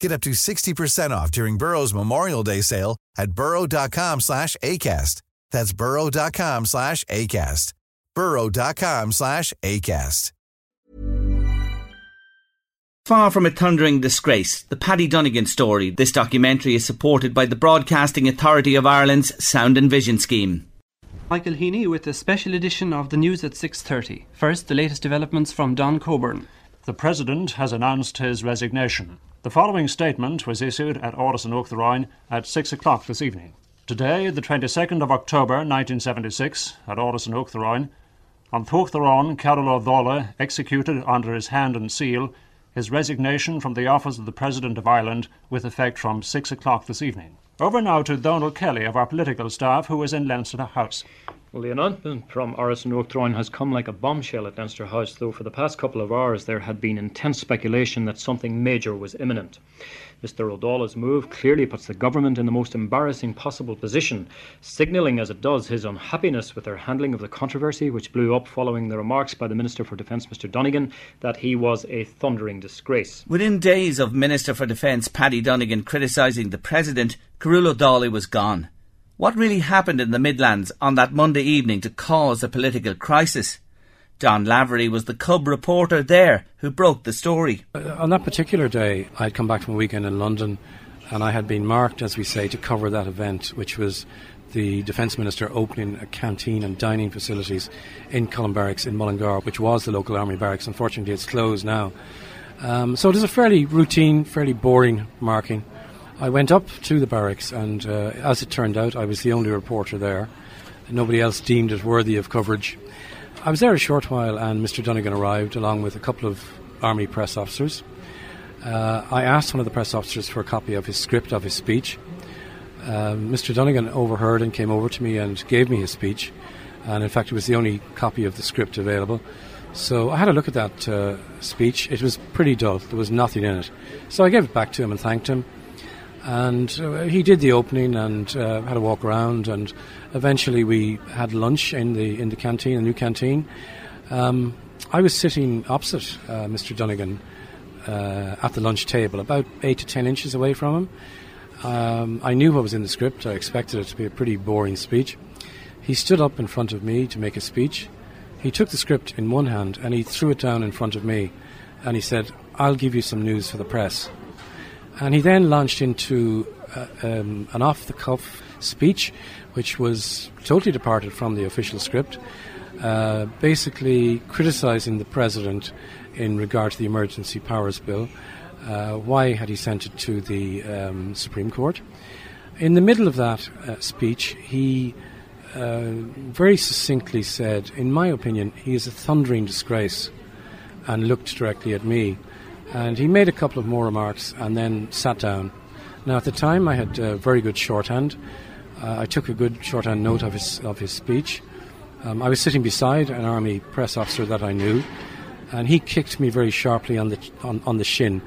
Get up to 60% off during Burrow's Memorial Day sale at burrow.com slash ACAST. That's burrow.com slash ACAST. burrow.com slash ACAST. Far from a thundering disgrace, the Paddy Donegan story, this documentary is supported by the Broadcasting Authority of Ireland's Sound and Vision scheme. Michael Heaney with a special edition of the news at 6.30. First, the latest developments from Don Cockburn. The President has announced his resignation. The following statement was issued at Áras an Uachtaráin Rhine at 6 o'clock this evening. Today, the 22nd of October 1976, at Áras an Uachtaráin Rhine, an tUachtarán Carol O'Dala executed under his hand and seal his resignation from the office of the President of Ireland with effect from 6 o'clock this evening. Over now to Donald Kelly of our political staff, who is in Leinster House. Well, the announcement from an Uachtaráin has come like a bombshell at Leinster House, though for the past couple of hours there had been intense speculation that something major was imminent. Mr Ó Dálaigh's move clearly puts the government in the most embarrassing possible position, signalling as it does his unhappiness with their handling of the controversy which blew up following the remarks by the Minister for Defence, Mr Donegan, that he was a thundering disgrace. Within days of Minister for Defence Paddy Donegan criticising the President, Cearbhall Ó Dálaigh was gone. What really happened in the Midlands on that Monday evening to cause a political crisis? John Lavery was the Cub reporter there who broke the story. Uh, on that particular day, I'd come back from a weekend in London and I had been marked, as we say, to cover that event, which was the Defence Minister opening a canteen and dining facilities in Columb Barracks in Mullingar, which was the local army barracks. Unfortunately, it's closed now. Um, so it is a fairly routine, fairly boring marking. I went up to the barracks, and uh, as it turned out, I was the only reporter there. Nobody else deemed it worthy of coverage. I was there a short while, and Mr. Donegan arrived along with a couple of army press officers. Uh, I asked one of the press officers for a copy of his script of his speech. Uh, Mr. Donegan overheard and came over to me and gave me his speech, and in fact, it was the only copy of the script available. So I had a look at that uh, speech. It was pretty dull. There was nothing in it. So I gave it back to him and thanked him. And uh, he did the opening and uh, had a walk around, and eventually we had lunch in the in the canteen, the new canteen. Um, I was sitting opposite uh, Mr. Donegan uh, at the lunch table, about eight to ten inches away from him. Um, I knew what was in the script. I expected it to be a pretty boring speech. He stood up in front of me to make a speech. He took the script in one hand and he threw it down in front of me, and he said, "I'll give you some news for the press." And he then launched into uh, um, an off the cuff speech, which was totally departed from the official script, uh, basically criticizing the president in regard to the Emergency Powers Bill. Uh, why had he sent it to the um, Supreme Court? In the middle of that uh, speech, he uh, very succinctly said, In my opinion, he is a thundering disgrace, and looked directly at me. And he made a couple of more remarks and then sat down. Now, at the time, I had uh, very good shorthand. Uh, I took a good shorthand note of his, of his speech. Um, I was sitting beside an army press officer that I knew, and he kicked me very sharply on the, on, on the shin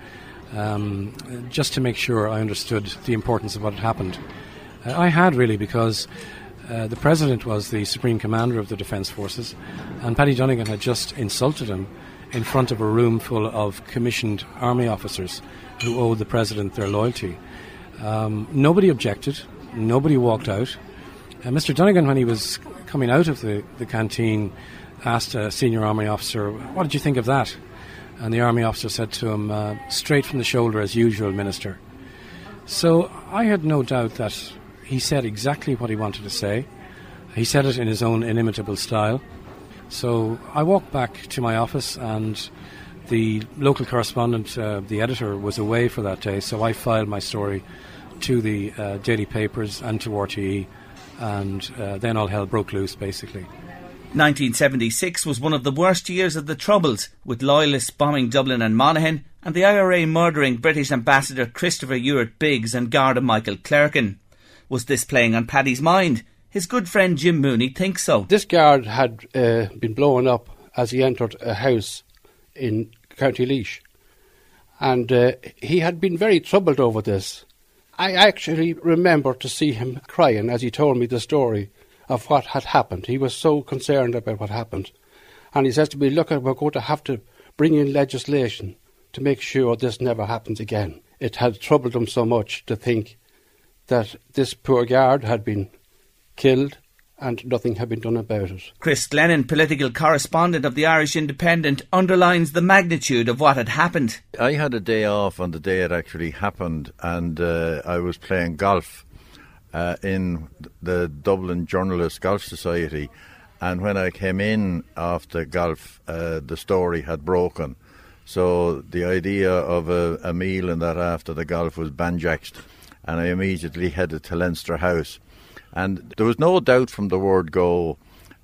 um, just to make sure I understood the importance of what had happened. Uh, I had really, because uh, the president was the supreme commander of the defence forces, and Paddy Donegan had just insulted him in front of a room full of commissioned army officers who owed the president their loyalty. Um, nobody objected, nobody walked out. Uh, Mr. Donegan, when he was coming out of the, the canteen, asked a senior army officer, What did you think of that? And the army officer said to him, uh, Straight from the shoulder, as usual, Minister. So I had no doubt that he said exactly what he wanted to say. He said it in his own inimitable style. So I walked back to my office and the local correspondent, uh, the editor, was away for that day, so I filed my story to the uh, daily papers and to RTE, and uh, then all hell broke loose basically. 1976 was one of the worst years of the Troubles, with Loyalists bombing Dublin and Monaghan, and the IRA murdering British Ambassador Christopher Ewart Biggs and Garda Michael Clerkin. Was this playing on Paddy's mind? His good friend Jim Mooney thinks so. This guard had uh, been blown up as he entered a house in County Laois, and uh, he had been very troubled over this. I actually remember to see him crying as he told me the story of what had happened. He was so concerned about what happened. And he says to me, Look, we're going to have to bring in legislation to make sure this never happens again. It had troubled him so much to think that this poor guard had been killed and nothing had been done about it. Chris Glennon, political correspondent of the Irish Independent, underlines the magnitude of what had happened. I had a day off on the day it actually happened, and uh, I was playing golf uh, in the Dublin Journalist Golf Society. And when I came in after golf, uh, the story had broken. So the idea of a, a meal and that after the golf was banjaxed, and I immediately headed to Leinster House. And there was no doubt from the word go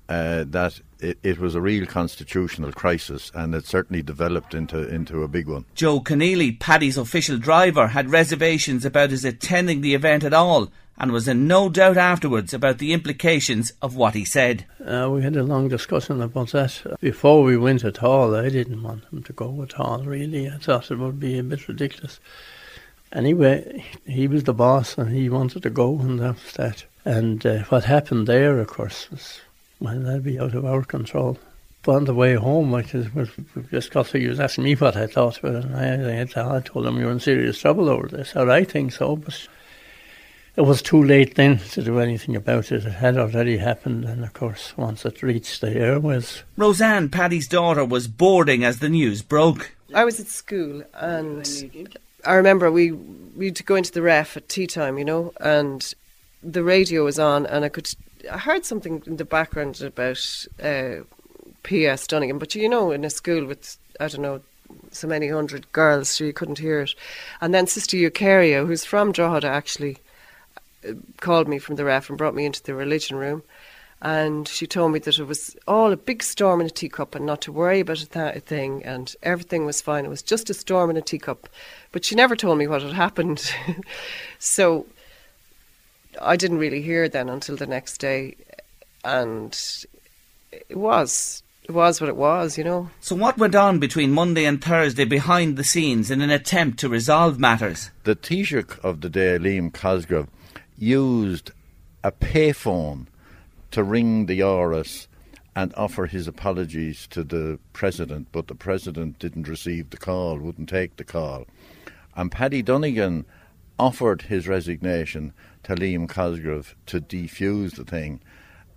uh, that it, it, was a real constitutional crisis, and it certainly developed into into a big one. Joe Keneally, Paddy's official driver, had reservations about his attending the event at all, and was in no doubt afterwards about the implications of what he said. Uh, we had a long discussion about that. Before we went at all, I didn't want him to go at all, really. I thought it would be a bit ridiculous. Anyway, he was the boss and he wanted to go, and that was that. And uh, what happened there, of course, was, well, that'd be out of our control. But on the way home, like, just got he was asking me what I thought about it, and I, I, I told him you're in serious trouble over this. Or I think so, but it was too late then to do anything about it. It had already happened, and of course, once it reached the airways. Roseanne, Paddy's daughter, was boarding as the news broke. I was at school, and I remember we we'd go into the ref at tea time, you know, and the radio was on, and I could I heard something in the background about uh, P.S. Donegan, but you know, in a school with I don't know so many hundred girls, so you couldn't hear it. And then Sister Eucharia, who's from Drogheda, actually called me from the ref and brought me into the religion room. And she told me that it was all a big storm in a teacup and not to worry about a thing and everything was fine. It was just a storm in a teacup. But she never told me what had happened. so I didn't really hear then until the next day. And it was it was what it was, you know. So, what went on between Monday and Thursday behind the scenes in an attempt to resolve matters? The Taoiseach of the day, Liam Cosgrave, used a payphone to ring the Áras and offer his apologies to the president, but the president didn't receive the call, wouldn't take the call. And Paddy Donegan offered his resignation to Liam Cosgrave to defuse the thing,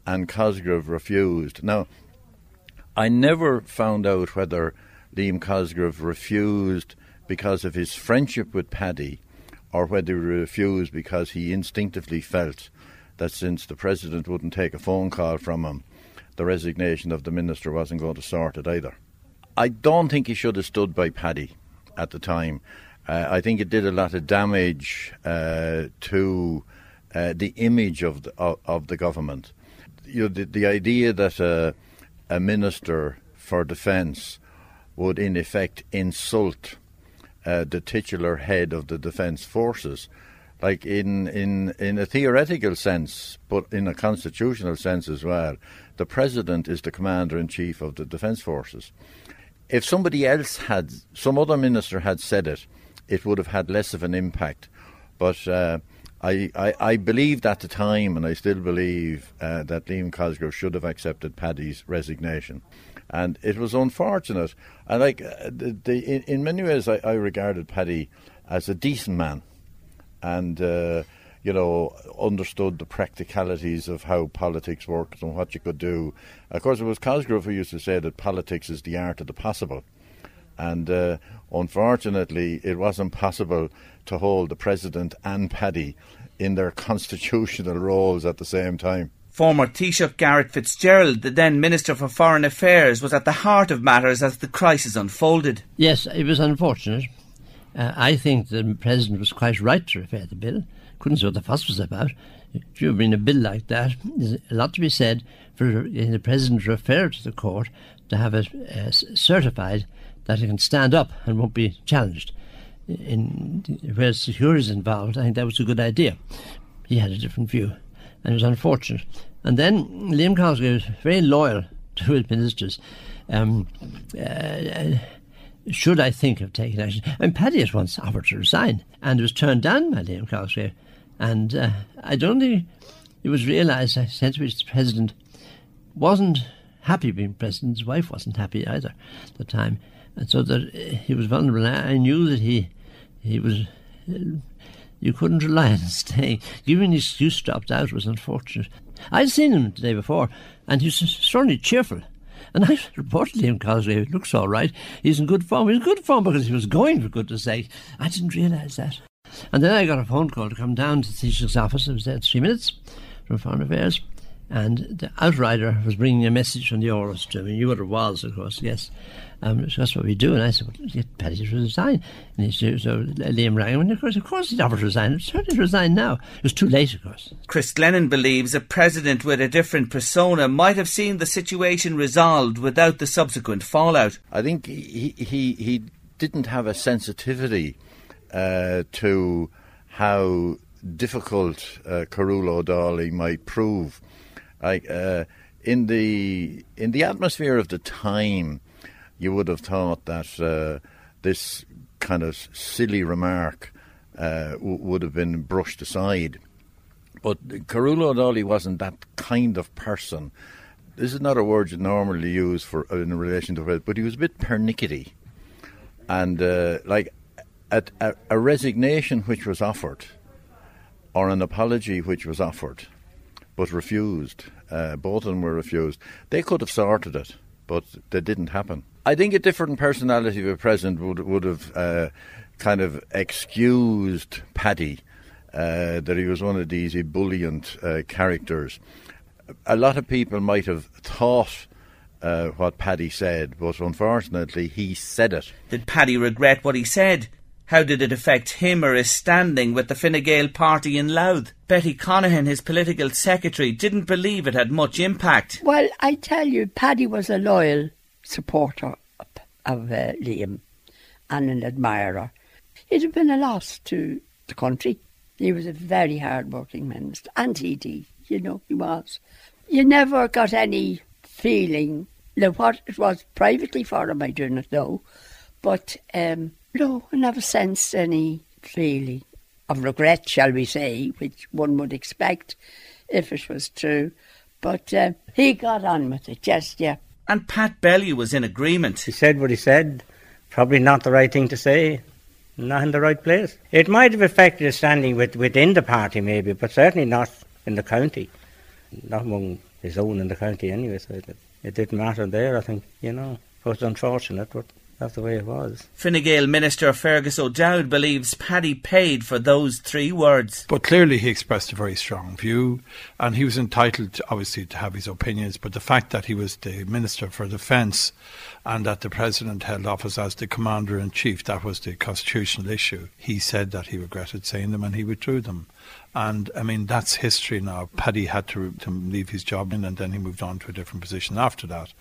and Cosgrave refused. Now, I never found out whether Liam Cosgrave refused because of his friendship with Paddy or whether he refused because he instinctively felt that since the president wouldn't take a phone call from him, the resignation of the minister wasn't going to sort it either. I don't think he should have stood by Paddy at the time. Uh, I think it did a lot of damage uh, to uh, the image of the, of, of, the government. You know, the, the idea that a, a minister for defence would, in effect, insult uh, the titular head of the defence forces. Like in, in, in a theoretical sense, but in a constitutional sense as well, the president is the commander in chief of the defence forces. If somebody else had, some other minister had said it, it would have had less of an impact. But uh, I, I, I, believed at the time, and I still believe, uh, that Liam Cosgrave should have accepted Paddy's resignation and it was unfortunate. And like uh, the, the, in, in, many ways, I, I, regarded Paddy as a decent man, and uh, you know understood the practicalities of how politics works and what you could do. Of course, it was Cosgrave who used to say that politics is the art of the possible. And uh, unfortunately, it wasn't possible to hold the president and Paddy in their constitutional roles at the same time. Former Taoiseach Garret Fitzgerald, the then Minister for Foreign Affairs, was at the heart of matters as the crisis unfolded. Yes, it was unfortunate. Uh, I think the President was quite right to refer the bill. Couldn't see what the fuss was about. If you've been a bill like that, there's a lot to be said for the President to refer to the court to have it uh, certified that it can stand up and won't be challenged. In where security is involved, I think that was a good idea. He had a different view, and it was unfortunate. And then Liam Cosgrave was very loyal to his ministers. Um, uh, should I think of taking action? And Paddy at once offered to resign and was turned down by Liam Cosgrave. And uh, I don't think it was realised, I sense which the president wasn't happy being president. His wife wasn't happy either at the time. And so that eh, he was vulnerable. I knew that he he was. Eh, you couldn't rely on staying. Giving his excuse dropped out was unfortunate. I'd seen him the day before, and he was certainly cheerful. And I reported to him Cosgrave, it looks all right. He's in good form. He's in good form because he was going, for goodness sake. I didn't realise that. And then I got a phone call to come down to the Taoiseach's office. I was there three minutes from Foreign Affairs. And the outrider was bringing a message from the Áras to me. You knew what it was, of course, yes. Um, so that's what we do. And I said, well, get Paddy to resign. And he said, so Liam rang him. And of course, of course he'd offered to resign. It's certainly to resign now. It was too late, of course. Chris Glennon believes a president with a different persona might have seen the situation resolved without the subsequent fallout. I think he, he, he didn't have a sensitivity uh, to how difficult uh, O'Daly might prove like uh, in the in the atmosphere of the time, you would have thought that uh, this kind of silly remark uh, w- would have been brushed aside. But Cearbhall O'Daly wasn't that kind of person. This is not a word you normally use for in relation to it, but he was a bit pernickety, and uh, like a, a, a resignation which was offered, or an apology which was offered but refused. Uh, both of them were refused. They could have sorted it, but that didn't happen. I think a different personality of a president would would have uh, kind of excused Paddy uh, that he was one of these ebullient uh, characters. A lot of people might have thought. Uh, what Paddy said, but unfortunately he said it. Did Paddy regret what he said? How did it affect him or his standing with the Fine Gael party in Louth? Betty Conaghan, his political secretary, didn't believe it had much impact. Well, I tell you, Paddy was a loyal supporter of uh, Liam and an admirer. It had been a loss to the country. He was a very hard-working minister, and TD, you know, he was. You never got any feeling. Now, what it was privately for him, I do not know, but um, no, I never sensed any feeling of regret, shall we say, which one would expect if it was true. But uh, he got on with it, just, yeah. And Pat Bellew was in agreement. He said what he said. Probably not the right thing to say. Not in the right place. It might have affected his standing with, within the party, maybe, but certainly not in the county. Not among his own in the county, anyway. So it, it didn't matter there, I think, you know. It was unfortunate, but that's the way it was. Fine Gael Minister Fergus O'Dowd believes Paddy paid for those three words. But clearly he expressed a very strong view and he was entitled, to, obviously, to have his opinions. But the fact that he was the Minister for Defence and that the President held office as the Commander in Chief, that was the constitutional issue. He said that he regretted saying them and he withdrew them. And I mean, that's history now. Paddy had to, to leave his job and then he moved on to a different position after that.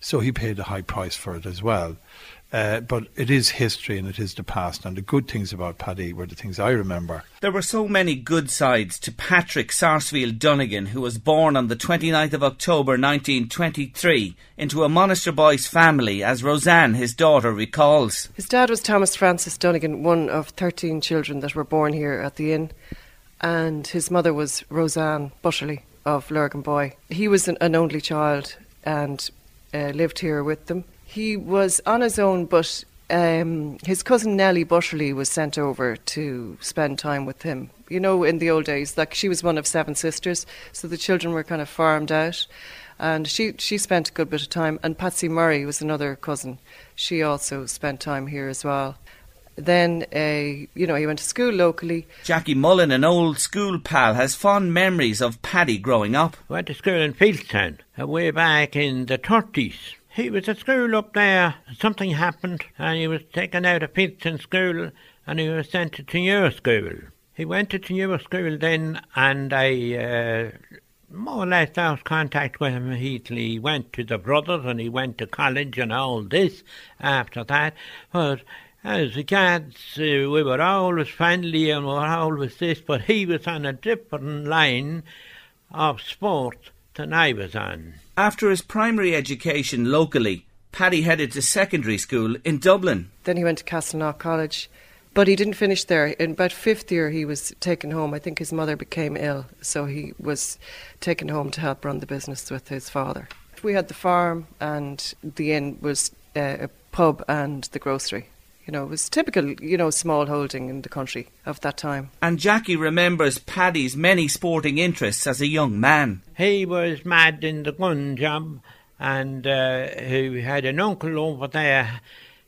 So he paid a high price for it as well. Uh, but it is history and it is the past. And the good things about Paddy were the things I remember. There were so many good sides to Patrick Sarsfield Donegan, who was born on the 29th of October 1923 into a Monasterboice family, as Roseanne, his daughter, recalls. His dad was Thomas Francis Donegan, one of 13 children that were born here at the inn. And his mother was Roseanne Butterley of Lurgan Boy. He was an, an only child and uh, lived here with them he was on his own, but um, his cousin Nellie Butterley was sent over to spend time with him. You know, in the old days, like she was one of seven sisters, so the children were kind of farmed out. And she, she spent a good bit of time. And Patsy Murray was another cousin. She also spent time here as well. Then, uh, you know, he went to school locally. Jackie Mullen, an old school pal, has fond memories of Paddy growing up. Went to school in Fieldstown, way back in the 30s. He was at school up there. Something happened, and he was taken out of Fieldstown School, and he was sent to Tenure School. He went to Tenure School then, and I uh, more or less lost contact with him. He went to the brothers, and he went to college and all this after that. But as regards, uh, we were always friendly and we were always this, but he was on a different line of sport than I was on. After his primary education locally, Paddy headed to secondary school in Dublin. Then he went to Castleknock College, but he didn't finish there. In about fifth year, he was taken home. I think his mother became ill, so he was taken home to help run the business with his father. We had the farm, and the inn was uh, a pub and the grocery. You know, it was typical, you know, small holding in the country of that time. And Jackie remembers Paddy's many sporting interests as a young man. He was mad in the gun job, and uh, he had an uncle over there.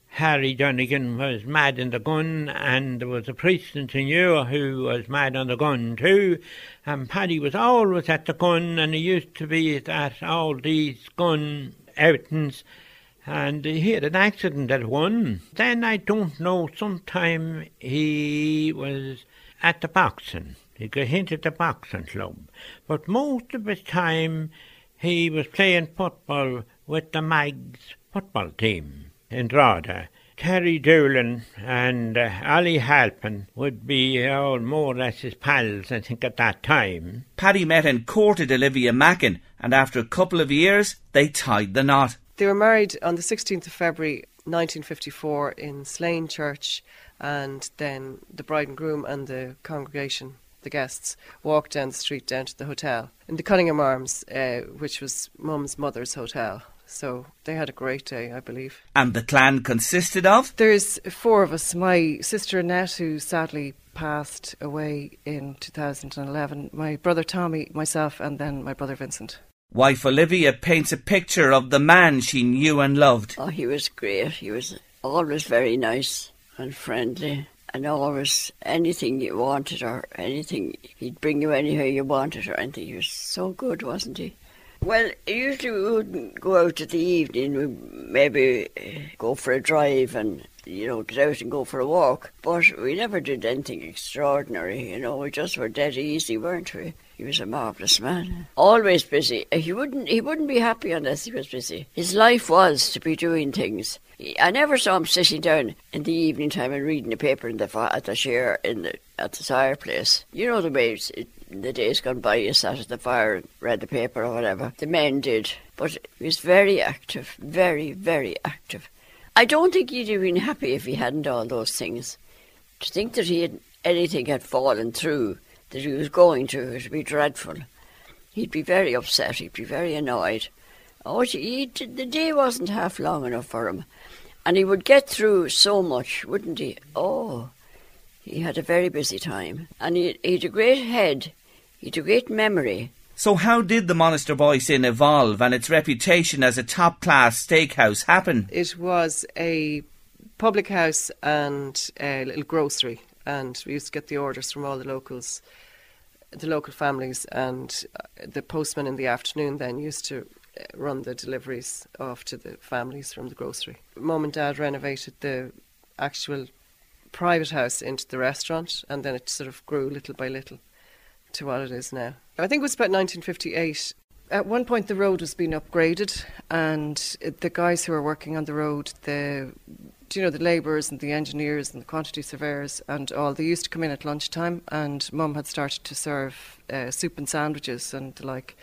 Harry Dunnigan was mad in the gun, and there was a priest in Tenure who was mad on the gun too. And Paddy was always at the gun, and he used to be at all these gun outings and he had an accident at one. Then I don't know, sometime he was at the boxing. He got into the boxing club. But most of his time he was playing football with the Mags football team in Drogheda. Terry Doolan and uh, Ali Halpin would be all more or less his pals, I think, at that time. Paddy met and courted Olivia Mackin, and after a couple of years, they tied the knot. They were married on the 16th of February 1954 in Slane Church, and then the bride and groom and the congregation, the guests, walked down the street down to the hotel in the Conyngham Arms, uh, which was Mum's mother's hotel. So they had a great day, I believe. And the clan consisted of? There's four of us. My sister Annette, who sadly passed away in 2011, my brother Tommy, myself, and then my brother Vincent. Wife Olivia paints a picture of the man she knew and loved. Oh, he was great. He was always very nice and friendly, and always anything you wanted or anything, he'd bring you anywhere you wanted or anything. He was so good, wasn't he? Well, usually we wouldn't go out in the evening. We maybe eh, go for a drive and you know get out and go for a walk. But we never did anything extraordinary. You know, we just were dead easy, weren't we? He was a marvellous man. Always busy. He wouldn't he wouldn't be happy unless he was busy. His life was to be doing things. I never saw him sitting down in the evening time and reading the paper in the at the chair in the at the fireplace. You know the way it, the days gone by, you sat at the fire and read the paper or whatever. The men did, but he was very active, very very active. I don't think he'd have been happy if he hadn't all those things. To think that he had anything had fallen through that he was going to. It would be dreadful. He'd be very upset. He'd be very annoyed. Oh, he, the day wasn't half long enough for him. And he would get through so much, wouldn't he? Oh, he had a very busy time. And he, he had a great head. He had a great memory. So, how did the Monasterboice Inn evolve and its reputation as a top class steakhouse happen? It was a public house and a little grocery and we used to get the orders from all the locals, the local families, and uh, the postman in the afternoon then used to uh, run the deliveries off to the families from the grocery. Mum and Dad renovated the actual private house into the restaurant, and then it sort of grew little by little to what it is now. I think it was about 1958. At one point, the road was being upgraded, and the guys who were working on the road, the you know, the labourers and the engineers and the quantity surveyors and all, they used to come in at lunchtime and mum had started to serve uh, soup and sandwiches and the like.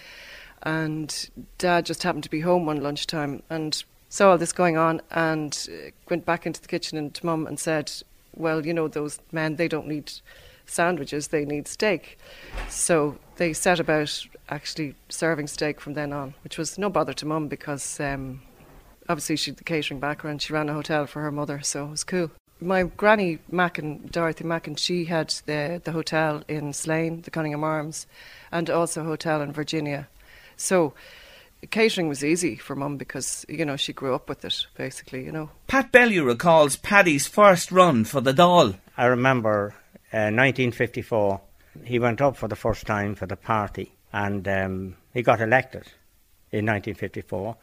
And dad just happened to be home one lunchtime and saw all this going on and uh, went back into the kitchen and to mum and said, well, you know, those men, they don't need sandwiches, they need steak. So they set about actually serving steak from then on, which was no bother to mum because um, obviously she had the catering background. She ran a hotel for her mother, so it was cool. My granny Mackin, Dorothy Mackin, she had the the hotel in Slane, the Conyngham Arms, and also a hotel in Virginia. So catering was easy for mum because you know she grew up with it basically. You know. Pat Bellew recalls Paddy's first run for the Dáil I remember uh, 1954. He went up for the first time for the party, and um, he got elected in 1954.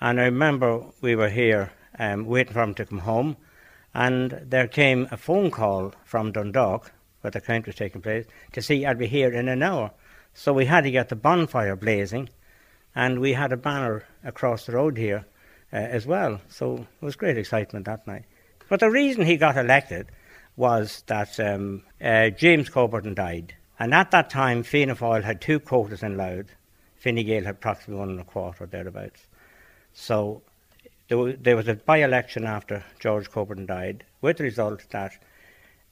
And I remember we were here um, waiting for him to come home, and there came a phone call from Dundalk, where the count was taking place, to see I'd be here in an hour. So we had to get the bonfire blazing, and we had a banner across the road here uh, as well. So it was great excitement that night. But the reason he got elected was that um, uh, James Coburn died. And at that time, Fianna Fáil had two quotas in Louth. Fine Gael had approximately one and a quarter, thereabouts. So there, there was a by-election after George Coburn died, with the result that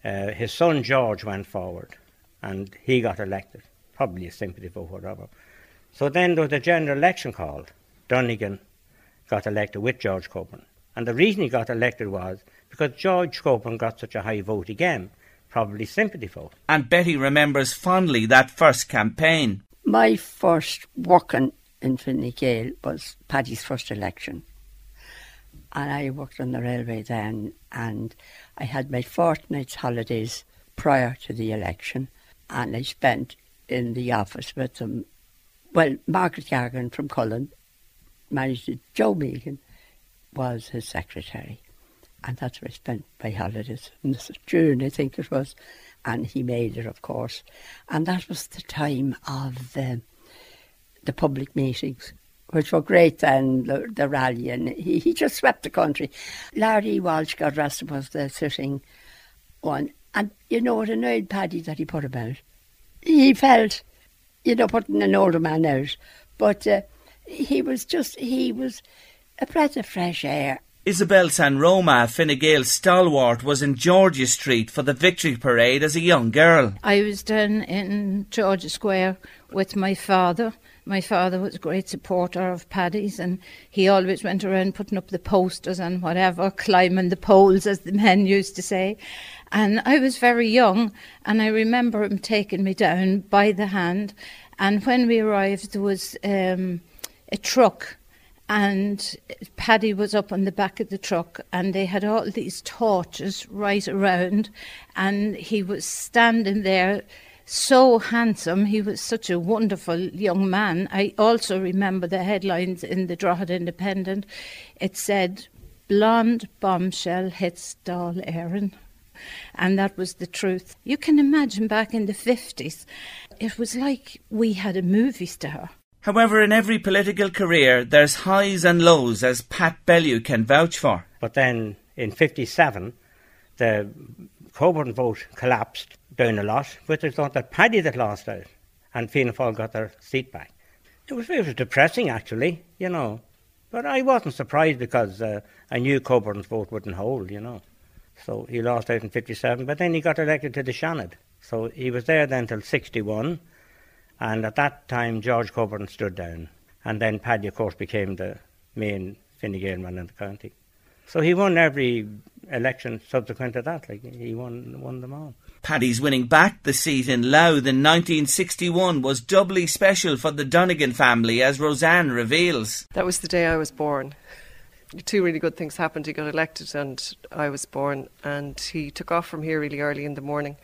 uh, his son George went forward, and he got elected, probably a sympathy vote, whatever. So then there was a general election called. Donegan got elected with George Coburn. And the reason he got elected was because George Coburn got such a high vote again, probably sympathy vote. And Betty remembers fondly that first campaign. My first working in Fine Gael was Paddy's first election. And I worked on the railway then, and I had my fortnight's holidays prior to the election, and I spent in the office with them well, Margaret Gargan from Cullen managed it. Joe Megan was his secretary. And that's where I spent my holidays in June, I think it was. And he made it, of course. And that was the time of um, the public meetings, which were great then, the, the rally. And he, he just swept the country. Larry Walsh, God rest him, was the sitting one. And you know, it annoyed Paddy that he put him out. He felt you know, putting an older man out. But uh, he was just, he was a breath of fresh air. Isabel San Roma, Fine Gael stalwart, was in Georgia Street for the victory parade as a young girl. I was down in Georgia Square with my father. My father was a great supporter of Paddy's and he always went around putting up the posters and whatever, climbing the poles, as the men used to say. And I was very young, and I remember him taking me down by the hand. And when we arrived, there was um, a truck, and Paddy was up on the back of the truck, and they had all these torches right around, and he was standing there. So handsome, he was such a wonderful young man. I also remember the headlines in the Drogheda Independent. It said, Blonde bombshell hits Dáil Éireann. and that was the truth. You can imagine back in the 50s, it was like we had a movie star. However, in every political career, there's highs and lows, as Pat Bellew can vouch for. But then in 57, the Coburn vote collapsed down a lot, with the thought that Paddy that lost out, and Fianna Fáil got their seat back. It was, it was depressing, actually, you know. But I wasn't surprised because uh, I knew Coburn's vote wouldn't hold, you know. So he lost out in 57, but then he got elected to the Seanad. So he was there then till 61, and at that time George Coburn stood down. And then Paddy, of course, became the main Fine Gael man in the county. So he won every election subsequent to that. Like he won won them all. Paddy's winning back the seat in Louth in 1961 was doubly special for the Donegan family, as Roseanne reveals. That was the day I was born two really good things happened. He got elected, and I was born. And he took off from here really early in the morning,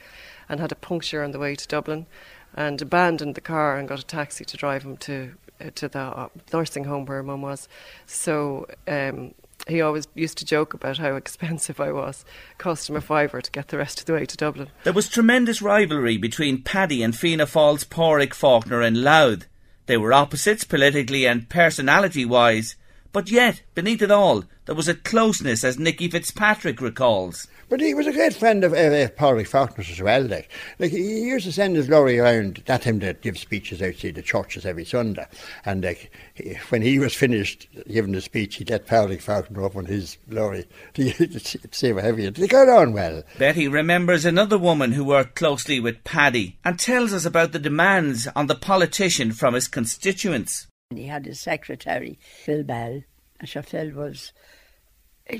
and had a puncture on the way to Dublin, and abandoned the car and got a taxi to drive him to uh, to the uh, nursing home where mum was. So. Um, he always used to joke about how expensive I was. Cost him a fiver to get the rest of the way to Dublin. There was tremendous rivalry between Paddy and Fianna Fáil's Pádraig Faulkner and Louth. They were opposites politically and personality wise, but yet, beneath it all, there was a closeness, as Nicky Fitzpatrick recalls. But he was a great friend of uh, uh Paul Faulkner's as well. Like, like he used to send his lorry around. That him to give speeches outside the churches every Sunday. And like, he, when he was finished giving the speech, he'd let Paul Faulkner up on his lorry to see how heavy it. They got on well. Betty remembers another woman who worked closely with Paddy and tells us about the demands on the politician from his constituents. He had his secretary, Phil Bell. And sure Phil was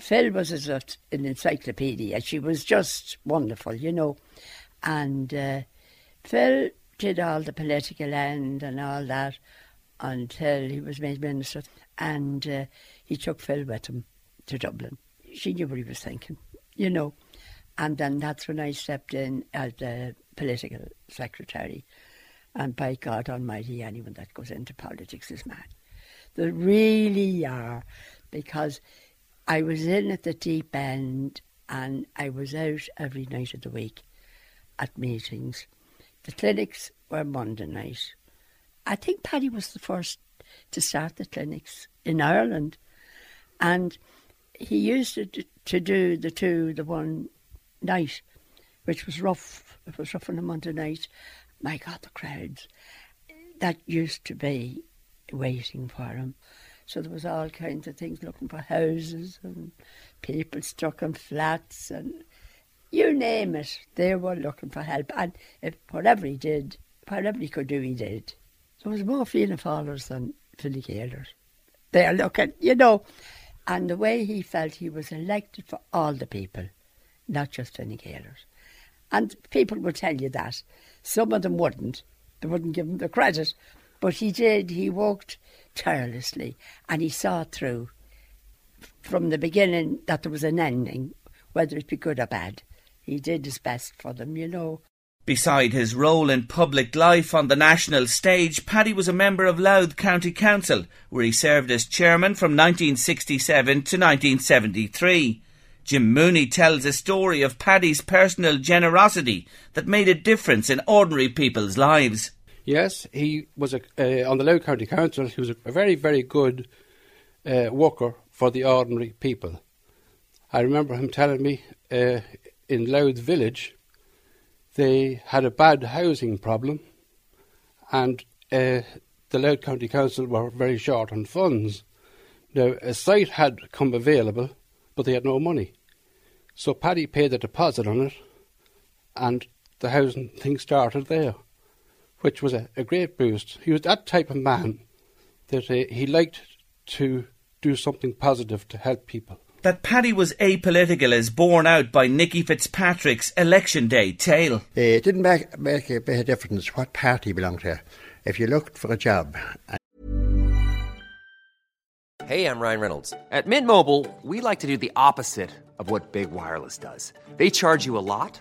Phil was as an encyclopedia. She was just wonderful, you know. And uh, Phil did all the political end and all that until he was made minister. And uh, he took Phil with him to Dublin. She knew what he was thinking, you know. And then that's when I stepped in as the political secretary. And by God Almighty, anyone that goes into politics is mad. They really are, because I was in at the deep end and I was out every night of the week at meetings. The clinics were Monday night. I think Paddy was the first to start the clinics in Ireland. And he used to, to do the two, the one night, which was rough. It was rough on a Monday night. My God, the crowds. That used to be waiting for him. So there was all kinds of things looking for houses and people stuck in flats and you name it, they were looking for help. And if whatever he did, whatever he could do, he did. So it was more Fianna Fáile's than Philly Gaylors. They are looking, you know, and the way he felt he was elected for all the people, not just Fianna Gaylors. And people would tell you that. Some of them wouldn't. They wouldn't give him the credit. But he did. He worked tirelessly and he saw through from the beginning that there was an ending, whether it be good or bad. He did his best for them, you know. Beside his role in public life on the national stage, Paddy was a member of Louth County Council, where he served as chairman from 1967 to 1973. Jim Mooney tells a story of Paddy's personal generosity that made a difference in ordinary people's lives. Yes, he was a, uh, on the Louth County Council. He was a, a very, very good uh, worker for the ordinary people. I remember him telling me uh, in Louth Village they had a bad housing problem, and uh, the Louth County Council were very short on funds. Now, a site had come available, but they had no money. So Paddy paid the deposit on it, and the housing thing started there, which was a, a great boost. He was that type of man that uh, he liked to do something positive to help people. That Paddy was apolitical is borne out by Nicky Fitzpatrick's election day tale. It didn't make, make a bit of difference what party you belonged to. If you looked for a job. Hey, I'm Ryan Reynolds. At Mint Mobile, we like to do the opposite of what Big Wireless does. They charge you a lot,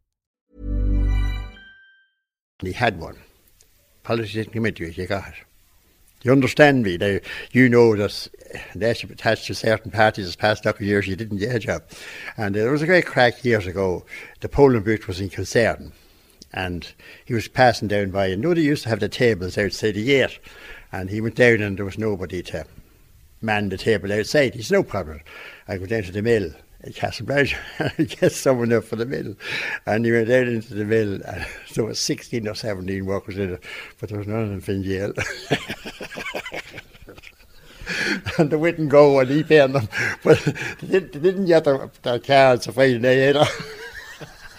He had one. Politics into it, you got. You understand me? Now, you know that unless you're attached to certain parties as past couple of years, you didn't get a job. And uh, there was a great crack years ago. The polling booth was in concern. And he was passing down by, and they used to have the tables outside the gate. And he went down and there was nobody to man the table outside. He said, no problem. I go down to the mill at Castlebrand and get someone up for the mill. And he went down into the mill. And there was 16 or 17 workers in it, but there was none of them in jail. and they wouldn't go and he paid them. But they didn't, they didn't get their, their cards for Friday night either.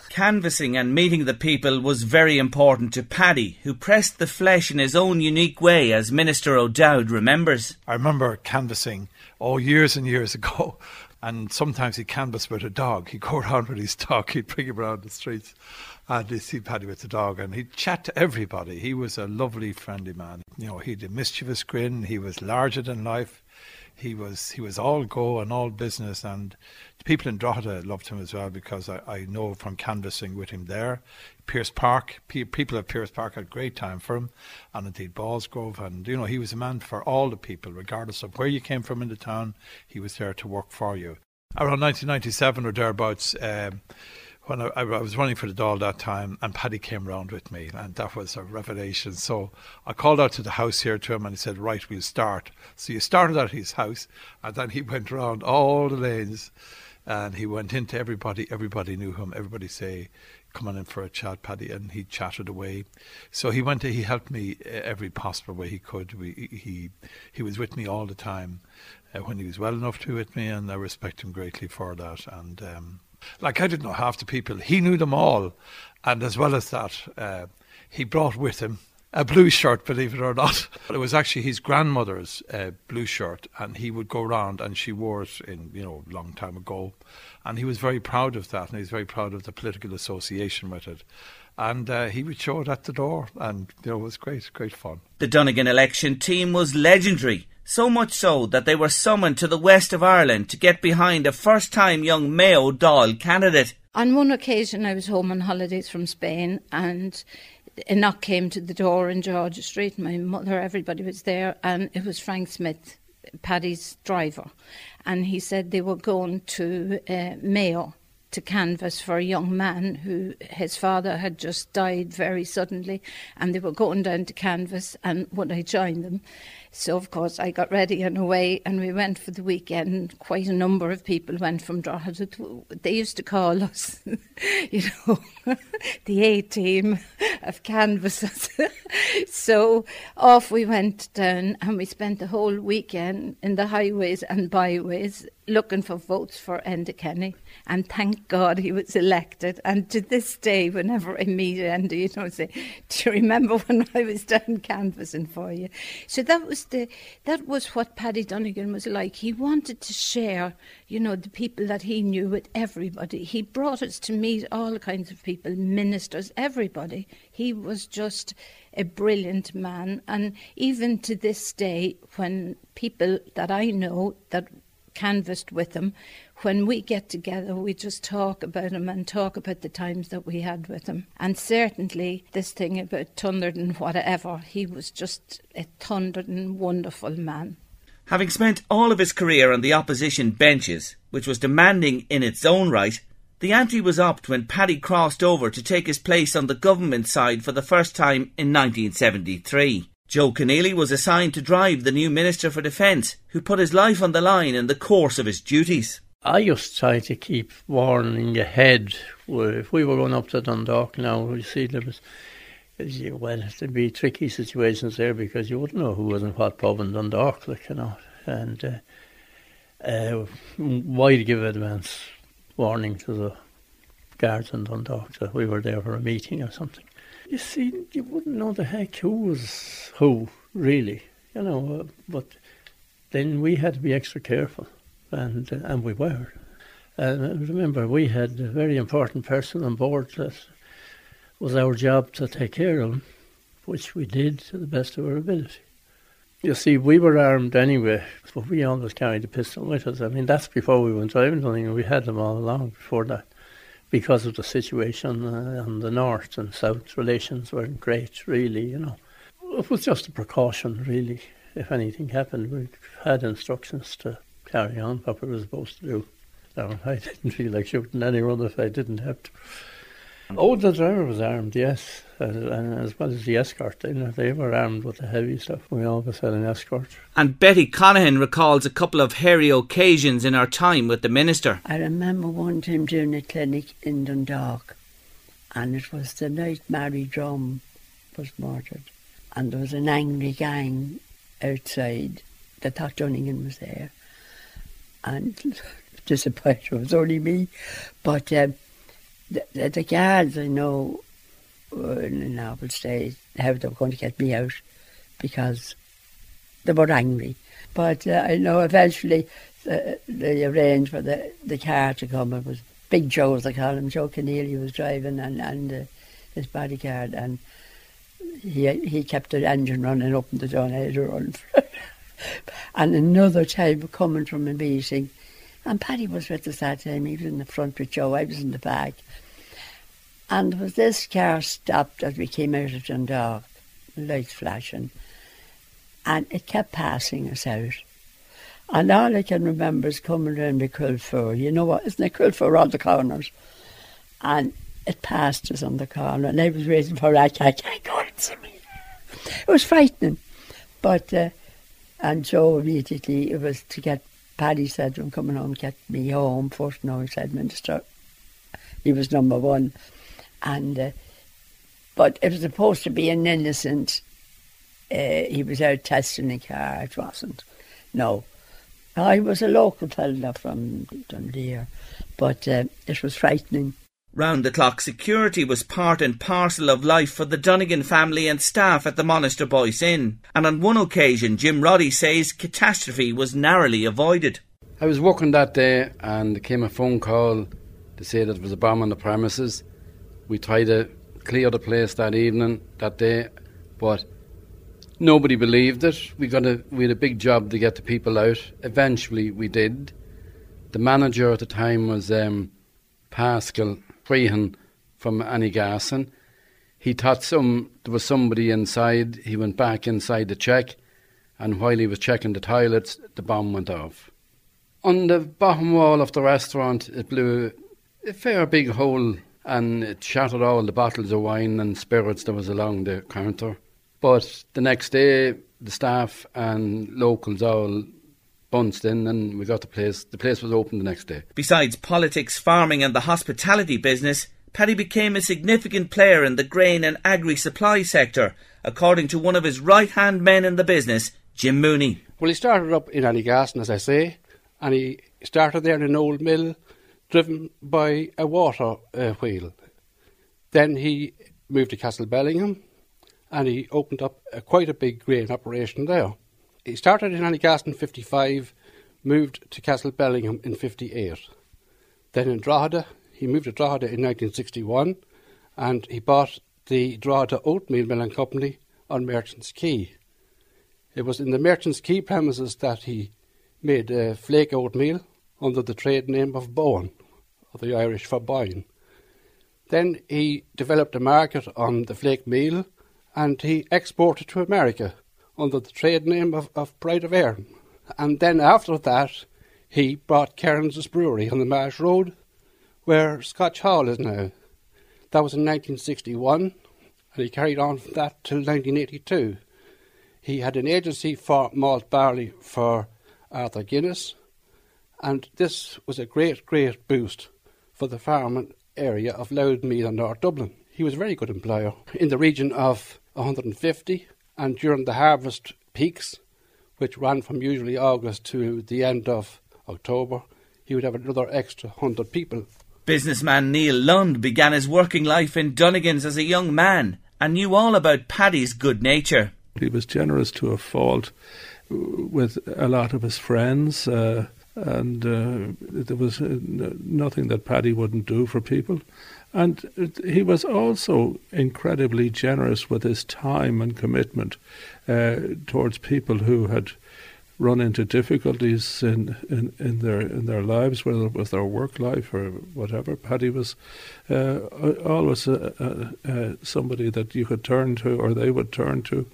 Canvassing and meeting the people was very important to Paddy, who pressed the flesh in his own unique way, as Minister O'Dowd remembers. I remember canvassing, oh, years and years ago, And sometimes he'd canvass with a dog. He'd go around with his dog, he'd bring him around the streets, and he'd see Paddy with the dog, and he'd chat to everybody. He was a lovely, friendly man. You know, he had a mischievous grin, he was larger than life. He was he was all go and all business, and people in Drogheda loved him as well because I, I know from canvassing with him there, Pearse Park, pe- people at Pearse Park had a great time for him, and indeed Ballsgrove, and you know he was a man for all the people, regardless of where you came from in the town. He was there to work for you. Around 1997 or thereabouts. Um, when I, I, was running for the Dáil that time, and Paddy came round with me, and that was a revelation. So I called out to the house here to him, and he said, "Right, we'll start." So he started at his house, and then he went around all the lanes, and he went into everybody. Everybody knew him. Everybody say, "Come on in for a chat, Paddy," and he chatted away. So he went. To, he helped me every possible way he could. We, he he was with me all the time uh, when he was well enough to with me, and I respect him greatly for that. And um, like I didn't know half the people. He knew them all. And as well as that, uh, he brought with him a blue shirt, believe it or not. It was actually his grandmother's uh, blue shirt, and he would go round, and she wore it in, you know, a long time ago. And he was very proud of that, and he was very proud of the political association with it. And uh, he would show it at the door, and, you know, it was great, great fun. The Donegan election team was legendary. So much so that they were summoned to the west of Ireland to get behind a first time young Mayo Dáil candidate. On one occasion, I was home on holidays from Spain and a knock came to the door in George Street. My mother, everybody was there, and it was Frank Smith, Paddy's driver. And he said they were going to uh, Mayo to canvas for a young man who his father had just died very suddenly, and they were going down to canvas, and would I join them? So, of course, I got ready and away, and we went for the weekend. Quite a number of people went from Drogheda. To, they used to call us, you know, the A team of canvassers. so, off we went down, and we spent the whole weekend in the highways and byways looking for votes for Enda Kenny. And thank God he was elected. And to this day, whenever I meet Enda, you know, I say, Do you remember when I was down canvassing for you? So that was the that was what Paddy Donegan was like. He wanted to share, you know, the people that he knew with everybody. He brought us to meet all kinds of people, ministers, everybody. He was just a brilliant man. And even to this day, when people that I know that canvassed with him. When we get together, we just talk about him and talk about the times that we had with him. And certainly, this thing about thundered and whatever, he was just a thundered and wonderful man. Having spent all of his career on the opposition benches, which was demanding in its own right, the ante was upped when Paddy crossed over to take his place on the government side for the first time in 1973. Joe Keneally was assigned to drive the new Minister for Defence, who put his life on the line in the course of his duties. I to try to keep warning ahead. If we were going up to Dundalk now, you see, there was, well, there'd be tricky situations there because you wouldn't know who was in what pub in Dundalk, like, you know. And uh, uh, why give advance warning to the guards in Dundalk that we were there for a meeting or something? you see, you wouldn't know the heck who was who, really, you know. Uh, but then we had to be extra careful, and uh, and we were. And remember, we had a very important person on board that was our job to take care of, him, which we did to the best of our ability. You see, we were armed anyway, but we always carried a pistol with us. I mean, that's before we went driving. And we had them all along before that because of the situation uh, on the north and south relations weren't great, really, you know. It was just a precaution, really. If anything happened, we had instructions to carry on what we were supposed to do. No, I didn't feel like shooting anyone if I didn't have to. Oh, the driver was armed, yes, and as well as the escort. They, they were armed with the heavy stuff. We always had an escort. And Betty Conahan recalls a couple of hairy occasions in her time with the minister. I remember one time doing a clinic in Dundalk, and it was the night Mary Drumm was murdered, and there was an angry gang outside that thought Donegan was there, and disappointed it was only me, but. Um, the, the guards I know uh, in the novel state how they were going to get me out because they were angry. But uh, I know eventually uh, they arranged for the, the car to come. It was Big Joe, they call him, Joe Keneally was driving and, and uh, his bodyguard. And he he kept the engine running up and the John had to run. and another time coming from a meeting, and Paddy was with us that time. He was in the front with Joe. I was in the back. And was this car stopped as we came out of Dundalk, lights flashing, and it kept passing us out. And all I can remember is coming round the Culfur. You know what? Isn't it Culfur on the corners? And it passed us on the corner, and I was waiting for it. I can't go and me. It was frightening. But, uh, and Joe immediately, it was to get Paddy said from coming home, get me home. First, no, he said, Minister. He was number one. And, uh, but it was supposed to be an innocent, uh, he was out testing the car. It wasn't. No. I was a local fella from Dundee, but uh, it was frightening. Round the clock security was part and parcel of life for the Donegan family and staff at the Monasterboice Inn, and on one occasion Jim Roddy says catastrophe was narrowly avoided. I was working that day and there came a phone call to say that there was a bomb on the premises. We tried to clear the place that evening, that day, but nobody believed it. We got a we had a big job to get the people out. Eventually, we did. The manager at the time was um, Pascal Crehan from Annagassan. He thought some there was somebody inside. He went back inside to check, and while he was checking the toilets, the bomb went off. On the bottom wall of the restaurant, it blew a fair big hole, and it shattered all the bottles of wine and spirits that was along the counter. But the next day, the staff and locals all bunched in and we got the place. The place was open the next day. Besides politics, farming, and the hospitality business, Paddy became a significant player in the grain and agri supply sector, according to one of his right hand men in the business, Jim Mooney. Well, he started up in Annagassan, as I say, and he started there in an old mill driven by a water uh, wheel. Then he moved to Castlebellingham and he opened up a, quite a big grain operation there. He started in Annagassan in 55, moved to Castlebellingham in 58. Then in Drogheda, he moved to Drogheda in 1961 and he bought the Drogheda Oatmeal Mill and Company on Merchants Quay. It was in the Merchants Quay premises that he made uh, flake oatmeal under the trade name of Bowen, or the Irish for Boyne. Then he developed a market on the flake meal and he exported to America under the trade name of, of Pride of Erin. And then after that, he bought Cairnes' Brewery on the Marsh Road, where Scotch Hall is now. That was in 1961, and he carried on from that till 1982. He had an agency for malt barley for Arthur Guinness, and this was a great, great boost for the farming area of Loudmead and North Dublin. He was a very good employer in the region of 150, and during the harvest peaks, which ran from usually August to the end of October, he would have another extra 100 people. Businessman Neil Lund began his working life in Donegans as a young man and knew all about Paddy's good nature. He was generous to a fault with a lot of his friends, uh, and uh, there was uh, nothing that Paddy wouldn't do for people. And he was also incredibly generous with his time and commitment uh, towards people who had run into difficulties in, in, in their in their lives, whether it was their work life or whatever. Paddy was uh, always somebody that you could turn to, or they would turn to,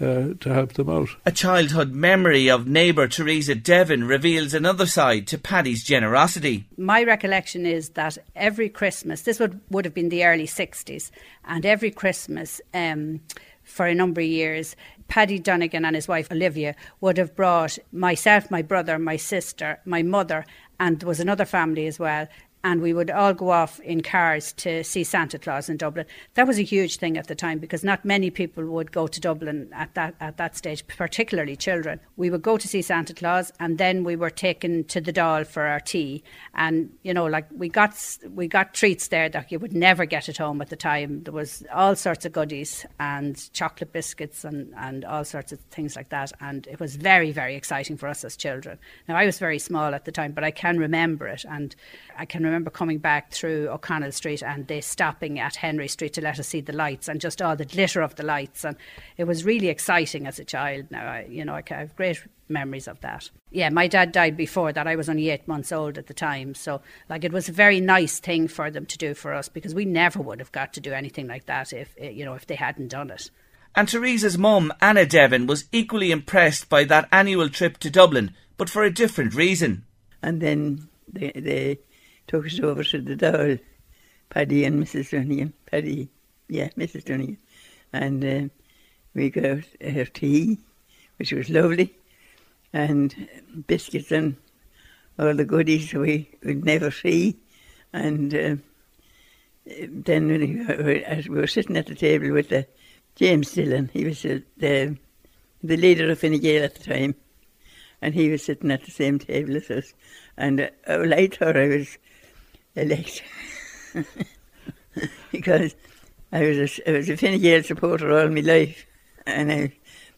uh, to help them out. A childhood memory of neighbour Teresa Devon reveals another side to Paddy's generosity. My recollection is that every Christmas, this would, would have been the early 60s, and every Christmas um, for a number of years, Paddy Donegan and his wife Olivia would have brought myself, my brother, my sister, my mother, and there was another family as well and we would all go off in cars to see Santa Claus in Dublin. That was a huge thing at the time because not many people would go to Dublin at that at that stage, particularly children. We would go to see Santa Claus, and then we were taken to the Dáil for our tea. And you know, like we got we got treats there that you would never get at home at the time. There was all sorts of goodies and chocolate biscuits and and all sorts of things like that. And it was very very exciting for us as children. Now I was very small at the time, but I can remember it, and I can remember coming back through O'Connell Street and they stopping at Henry Street to let us see the lights and just all the glitter of the lights. And it was really exciting as a child. Now, I, you know, I have great memories of that. Yeah, my dad died before that. I was only eight months old at the time. So, like, it was a very nice thing for them to do for us because we never would have got to do anything like that if, eh, you know, if they hadn't done it. And Teresa's mum, Anna Devon, was equally impressed by that annual trip to Dublin, but for a different reason. And then they, they took us over to the Dáil, Paddy and Mrs. Donegan. Paddy, yeah, Mrs. Donegan. And uh, we got her tea, which was lovely, and biscuits and all the goodies we would never see. And uh, then we were sitting at the table with the James Dillon. He was uh, the the leader of Fine Gael at the time, and he was sitting at the same table as us. And uh, thought I was elect because I was a, I was a Fine Gael supporter all my life, and I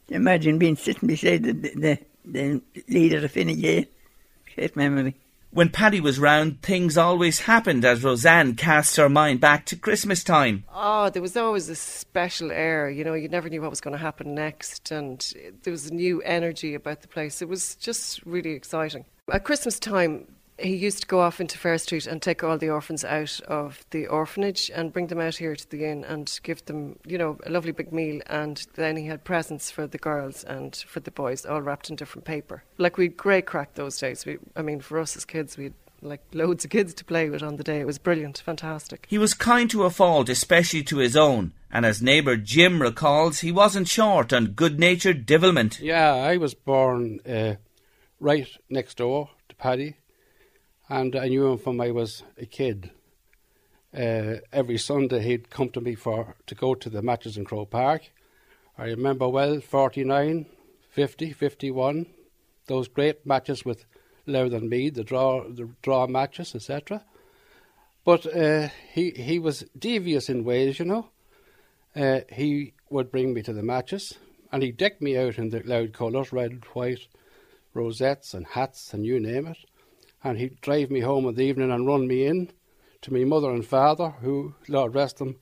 imagine being sitting beside the the, the leader of Fine Gael. Great memory. When Paddy was round, things always happened as Roseanne cast her mind back to Christmas time. Oh, there was always a special air. You know, you never knew what was going to happen next, and there was a new energy about the place. It was just really exciting. At Christmas time, he used to go off into Fair Street and take all the orphans out of the orphanage and bring them out here to the inn and give them, you know, a lovely big meal. And then he had presents for the girls and for the boys, all wrapped in different paper. Like we great crack those days. We, I mean, for us as kids, we had like loads of kids to play with on the day. It was brilliant, fantastic. He was kind to a fault, especially to his own. And as neighbour Jim recalls, he wasn't short on good-natured devilment. Yeah, I was born uh, right next door to Paddy and I knew him from I was a kid. Uh, every Sunday he'd come to me for to go to the matches in Croke Park. I remember well 49, 50, 51, those great matches with Louth and Meath, the draw, the draw matches, etc. But uh, he he was devious in ways, you know. Uh, he would bring me to the matches, and he decked me out in the loud colours, red, white, rosettes and hats, and you name it and he'd drive me home in the evening and run me in to my mother and father, who, Lord rest them,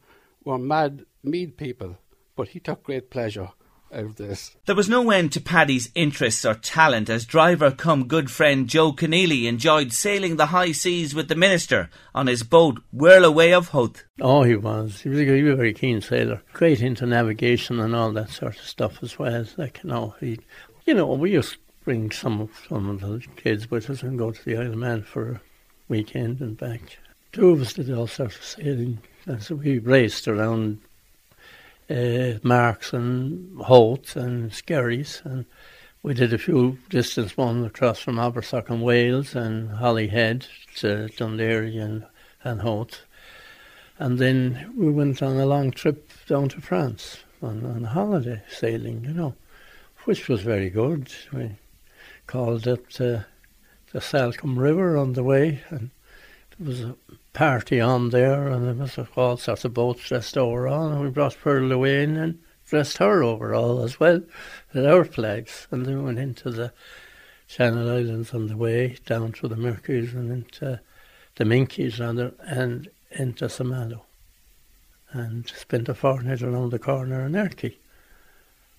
were mad Meath people, but he took great pleasure out of this. There was no end to Paddy's interests or talent as driver come good friend Joe Keneally enjoyed sailing the high seas with the minister on his boat Whirlaway of Howth. Oh, he was. He was, a, he was a very keen sailor. Great into navigation and all that sort of stuff as well. Like, you know, he, you know, we used bring some of some of the kids with us and go to the Isle of Man for a weekend and back. Two of us did all sorts of sailing, and so we raced around uh, Marks and Howth and Skerries, and we did a few distance ones across from Abersoch and Wales and Holyhead to Dundee and, and Howth. And then we went on a long trip down to France on, on holiday sailing, you know, which was very good. We called it uh, the Salcombe River on the way, and there was a party on there, and there was all sorts of boats dressed overall, and we brought Pearl away in and dressed her overall as well, with our flags, and then we went into the Channel Islands on the way, down through the Mercuries and into the Minkies and into Saint-Malo, and spent a fortnight around the corner in Erquy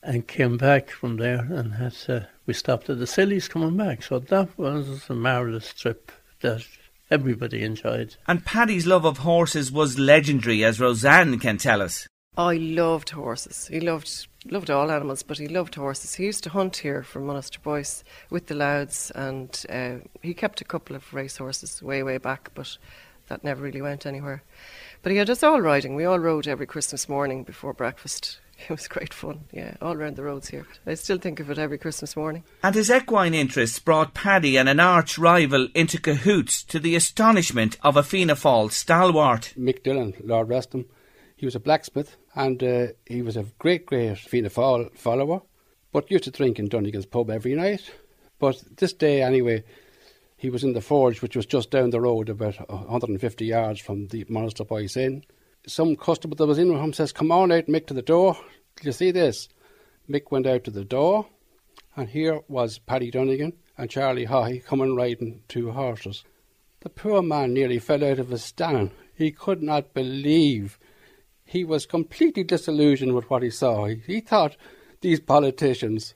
and came back from there and had to, we stopped at the Scillies coming back. So that was a marvellous trip that everybody enjoyed. And Paddy's love of horses was legendary, as Roseanne can tell us. I loved horses. He loved loved all animals, but he loved horses. He used to hunt here from Monasterboice with the Louths, and uh, he kept a couple of race horses way, way back, but that never really went anywhere. But he had us all riding. We all rode every Christmas morning before breakfast It was great fun, yeah, all around the roads here. I still think of it every Christmas morning. And his equine interests brought Paddy and an arch rival into cahoots to the astonishment of a Fianna Fáil stalwart. Mick Dillon, Lord rest him, he was a blacksmith and uh, he was a great, great Fianna Fáil follower, but used to drink in Donegan's pub every night. But this day, anyway, he was in the forge, which was just down the road, about 150 yards from the Monasterboice Inn some customer that was in with him says, Come on out, Mick, to the door. Do you see this? Mick went out to the door, and here was Paddy Donegan and Charlie Haughey coming riding two horses. The poor man nearly fell out of his stand. He could not believe. He was completely disillusioned with what he saw. He, he thought these politicians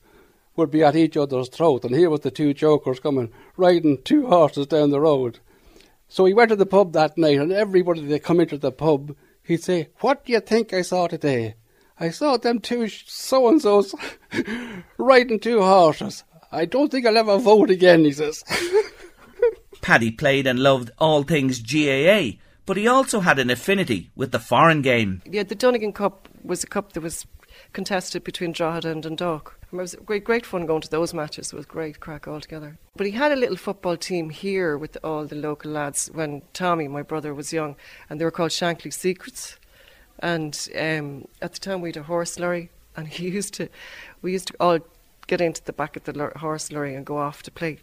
would be at each other's throat, and here was the two jokers coming riding two horses down the road. So he went to the pub that night, and everybody that come into the pub he'd say, What do you think I saw today? I saw them two so and so's riding two horses. I don't think I'll ever vote again, he says. Paddy played and loved all things GAA, but he also had an affinity with the foreign game. Yeah, the Donegan Cup was a cup that was contested between Drogheda and Dundalk. It was great, great fun going to those matches. It was great crack altogether. But he had a little football team here with all the local lads when Tommy, my brother, was young, and they were called Shankly Secrets. And um, at the time we had a horse lorry, and he used to, we used to all get into the back of the horse lorry and go off to play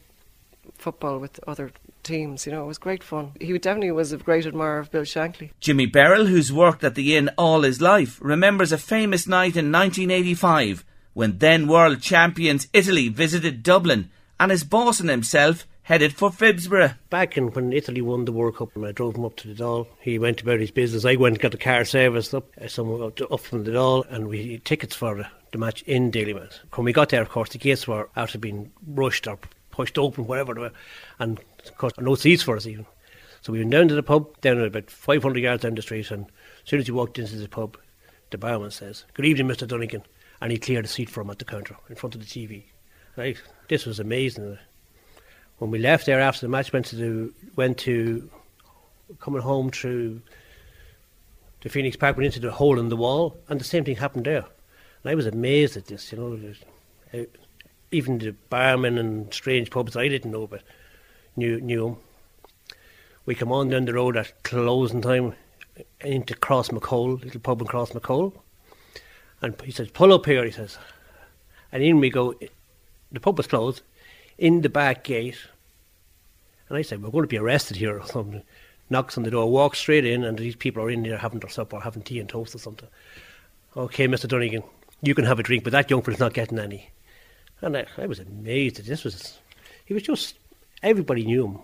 football with other teams. You know, it was great fun. He definitely was a great admirer of Bill Shankly. Jimmy Beryl, who's worked at the inn all his life, remembers a famous night in 1985 when then world champions Italy visited Dublin and his boss and himself headed for Phibsborough. Back in when Italy won the World Cup and I drove him up to the Dáil, he went about his business. I went and got the car serviced up, uh, somewhere up, from the Dáil, and we tickets for the, match in Dalymount. When we got there, of course, the gates were after being rushed or pushed open, whatever and of course, no seats for us even. So we went down to the pub, down about 500 yards down the street, and as soon as you walked into the pub, the barman says, Good evening, Mr. Donegan and he cleared a seat for him at the counter in front of the TV. Right, this was amazing. When we left there after the match, went to the, went to coming home through the Phoenix Park, went into the hole in the wall, and the same thing happened there. And I was amazed at this. You know, even the barmen and strange pubs I didn't know, but knew knew them. We come on down the road at closing time into Crossmacole, little pub in Crossmacole. And he says, pull up here, he says. And in we go. The pub was closed. In the back gate. And I said, we're going to be arrested here or something. Knocks on the door, walks straight in, and these people are in there having their supper, having tea and toast or something. Okay, Mr. Donegan, you can have a drink, but that young fella's not getting any. And I, I was amazed that this was. He was just. Everybody knew him.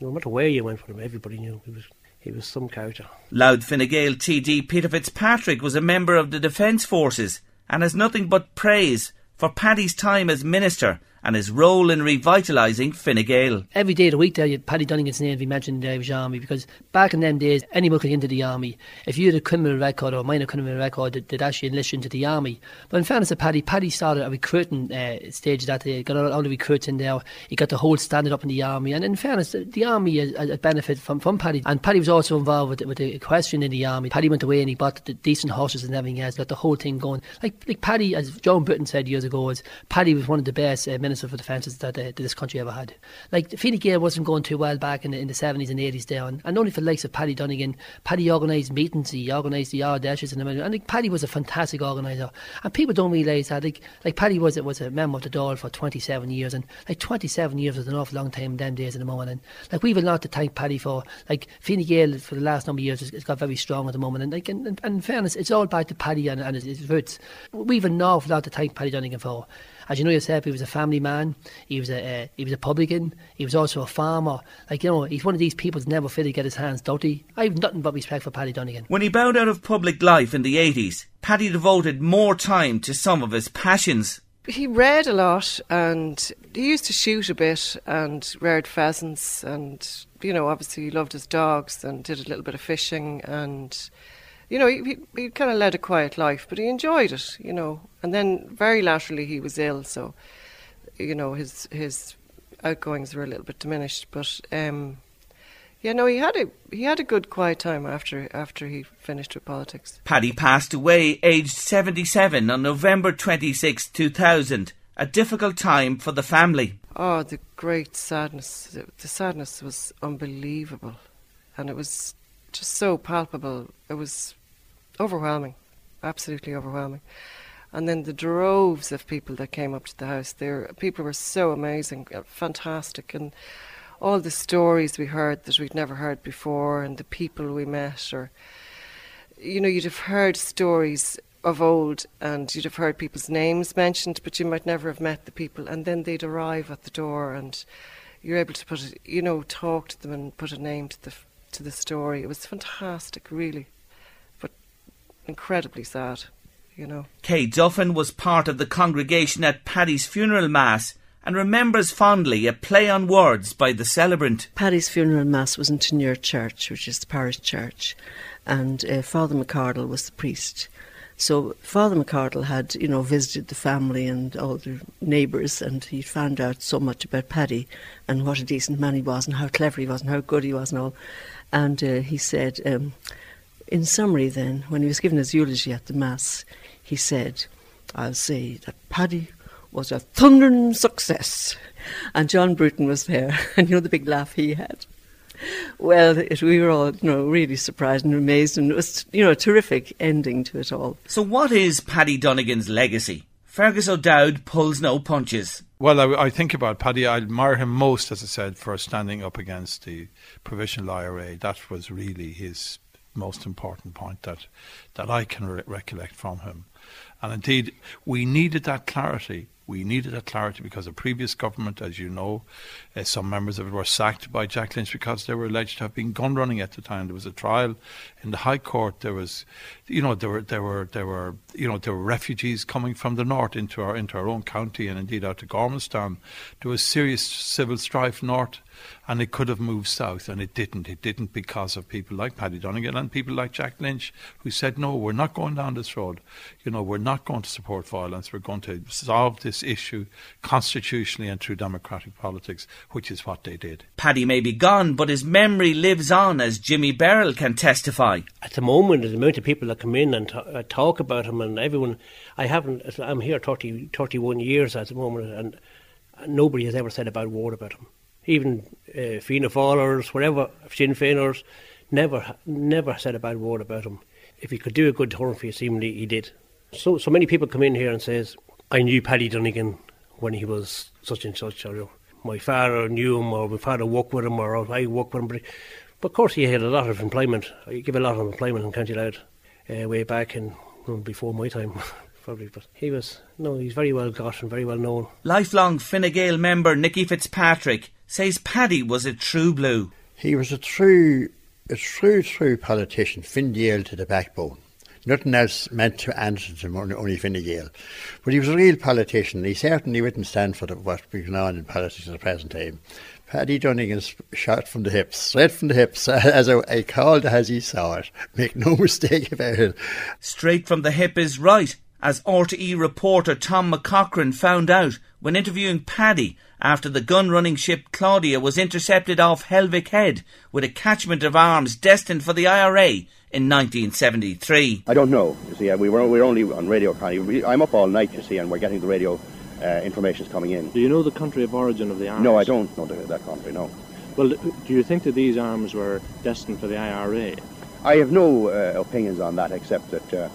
No matter where you went for him, everybody knew him. He was he was some character. Louth Fine Gael TD Peter Fitzpatrick was a member of the Defence Forces and has nothing but praise for Paddy's time as minister and his role in revitalising Fine Gael. Every day of the week there, you Paddy Donegan's name be mentioned in the Irish Army because back in them days, anyone could get into the Army. If you had a criminal record or a minor criminal record, they'd, they'd actually enlist you into the Army. But in fairness to Paddy, Paddy started a recruiting uh, stage that day, got all the recruits in there, he got the whole standard up in the Army. And in fairness, the Army has benefited from, from Paddy. And Paddy was also involved with, with the equestrian in the Army. Paddy went away and he bought the decent horses and everything else, got the whole thing going. Like, like Paddy, as John Bruton said years ago, was Paddy was one of the best uh, ministers for defences that uh, that this country ever had. Like Fine Gael wasn't going too well back in the, in the 70s and 80s there, and, only for the likes of Paddy Donegan. Paddy organised meetings, he organised the Ardashes and and like, Paddy was a fantastic organiser. And people don't realise that. Like, like Paddy was was a member of the Dáil for 27 years, and like 27 years was an awful long time in them days in the moment. And like we've a lot to thank Paddy for. Like Fine Gael for the last number of years has, got very strong at the moment, and like and in fairness, it's all back to Paddy and, and his, his roots. We've an awful lot to thank Paddy Donegan for. As you know yourself, he was a family man. He was a uh, he was a publican. He was also a farmer. Like you know, he's one of these people that never fail to get his hands dirty. I have nothing but respect for Paddy Donegan. When he bowed out of public life in the eighties, Paddy devoted more time to some of his passions. He read a lot, and he used to shoot a bit, and reared pheasants, and you know, obviously he loved his dogs, and did a little bit of fishing, and you know, he, he, he kind of led a quiet life, but he enjoyed it, you know. And then very laterally he was ill, so you know his his outgoings were a little bit diminished. But um, Yeah, no, he had a he had a good quiet time after after he finished with politics. Paddy passed away aged 77 on November 26, 2000. A difficult time for the family. Oh, the great sadness. The sadness was unbelievable. And it was just so palpable. It was overwhelming. Absolutely overwhelming. And then the droves of people that came up to the house. There, people were so amazing, uh, fantastic, and all the stories we heard that we'd never heard before, and the people we met, or you know, you'd have heard stories of old, and you'd have heard people's names mentioned, but you might never have met the people, and then they'd arrive at the door, and you're able to put, it, you know, talk to them and put a name to the to the story. It was fantastic, really, but incredibly sad you know. Kay Duffin was part of the congregation at Paddy's funeral mass and remembers fondly a play on words by the celebrant. Paddy's funeral mass was in Tinure Church, which is the parish church, and uh, Father McCardle was the priest. So Father McCardle had, you know, visited the family and all the neighbours, and he found out so much about Paddy and what a decent man he was, and how clever he was, and how good he was, and all. And uh, he said, um, in summary, then, when he was given his eulogy at the mass, he said, I'll say that Paddy was a thundering success. And John Bruton was there, and you know the big laugh he had. Well, it, we were all, you know, really surprised and amazed, and it was, you know, a terrific ending to it all. So, what is Paddy Donegan's legacy? Fergus O'Dowd pulls no punches. Well, I, I, think about Paddy. I admire him most, as I said, for standing up against the provisional IRA. That was really his most important point that that I can re- recollect from him. And indeed, we needed that clarity. We needed that clarity because the previous government, as you know, uh, some members of it were sacked by Jack Lynch because they were alleged to have been gun running at the time. There was a trial in the High Court. There was, you know, there were there were there were you know there were refugees coming from the north into our into our own county and indeed out to Gormanston. There was serious civil strife north and it could have moved south, and it didn't. It didn't because of people like Paddy Donegan and people like Jack Lynch who said, no, we're not going down this road. You know, we're not going to support violence. We're going to solve this issue constitutionally and through democratic politics, which is what they did. Paddy may be gone, but his memory lives on, as Jimmy Beryl can testify. At the moment, the amount of people that come in and t- uh, talk about him, and everyone, I haven't, I'm here 30, 31 years at the moment, and nobody has ever said a bad word about him even uh, Fianna whatever, Sinn Féiners, never, never said a bad word about him. If he could do a good turn for you, seemingly he did. So, so many people come in here and says, I knew Paddy Donegan when he was such and such, or my father knew him, or my father worked with him, or I worked with him. But, but of course, he had a lot of employment. He gave a lot of employment in County Louth uh, way back and well, before my time. probably, but he was no, he's very well got and very well known. Lifelong Fine Gael member Nicky Fitzpatrick says Paddy was a true blue. He was a true, a true, true politician, Fine Gael to the backbone. Nothing else meant to answer to him, only Fine Gael. But he was a real politician. He certainly wouldn't stand for the, what's going on in politics at the present time. Paddy Donegan's shot from the hips, straight from the hips, as I, I called as he saw it. Make no mistake about it. Straight from the hip is right, as RTE reporter Tom McCaughren found out when interviewing Paddy after the gun running ship Claudia was intercepted off Helvick Head with a catchment of arms destined for the IRA in 1973. I don't know. You see, we were, we were only on radio. I'm up all night, you see, and we're getting the radio uh, information coming in. Do you know the country of origin of the arms? No, I don't know the, that country, no. Well, do you think that these arms were destined for the IRA? I have no uh, opinions on that, except that uh,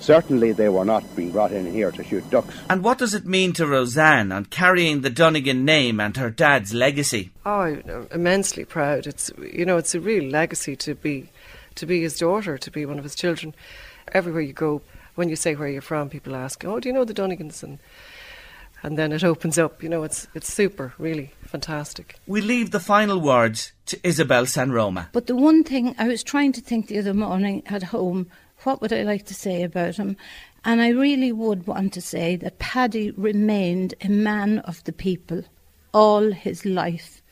Certainly they were not being brought in here to shoot ducks. And what does it mean to Roseanne on carrying the Donegan name and her dad's legacy? Oh, I'm immensely proud. It's you know, it's a real legacy to be to be his daughter, to be one of his children. Everywhere you go, when you say where you're from, people ask, "Oh, do you know the Donegans?" and and then it opens up. You know, it's it's super, really fantastic. We leave the final words to Isabel San Roma. But the one thing I was trying to think the other morning at home what would I like to say about him? And I really would want to say that Paddy remained a man of the people all his life.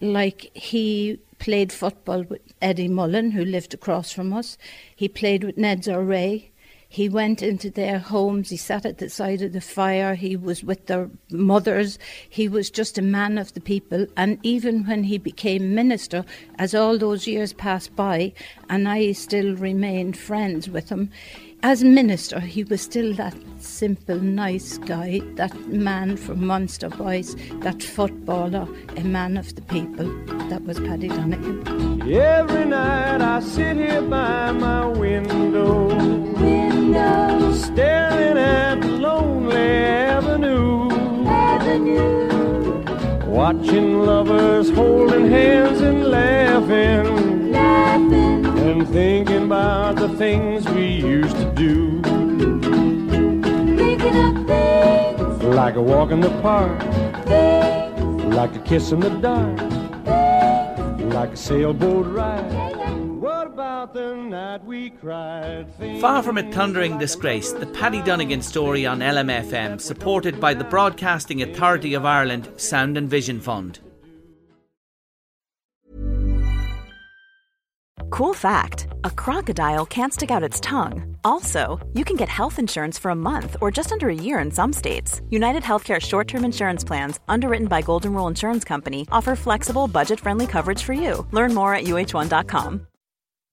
Like he played football with Eddie Mullen, who lived across from us. He played with Ned's Ray. He went into their homes, he sat at the side of the fire, he was with their mothers, he was just a man of the people. And even when he became minister, as all those years passed by, and I still remained friends with him, as minister, he was still that simple, nice guy, that man from Monasterboice, that footballer, a man of the people. That was Paddy Donegan. Every night I sit here by my window, window. staring at the lonely avenue, avenue. watching lovers holding hands and laughing, laughing. and thinking about the things we used to do. Thinking of things like a walk in the park, things. like a kiss in the dark, things. like a sailboat ride. Far from a thundering disgrace, the Paddy Donegan story on LMFM, supported by the Broadcasting Authority of Ireland Sound and Vision Fund. Cool fact a crocodile can't stick out its tongue. Also, you can get health insurance for a month or just under a year in some states. United Healthcare short term insurance plans, underwritten by Golden Rule Insurance Company, offer flexible, budget friendly coverage for you. Learn more at uh1.com.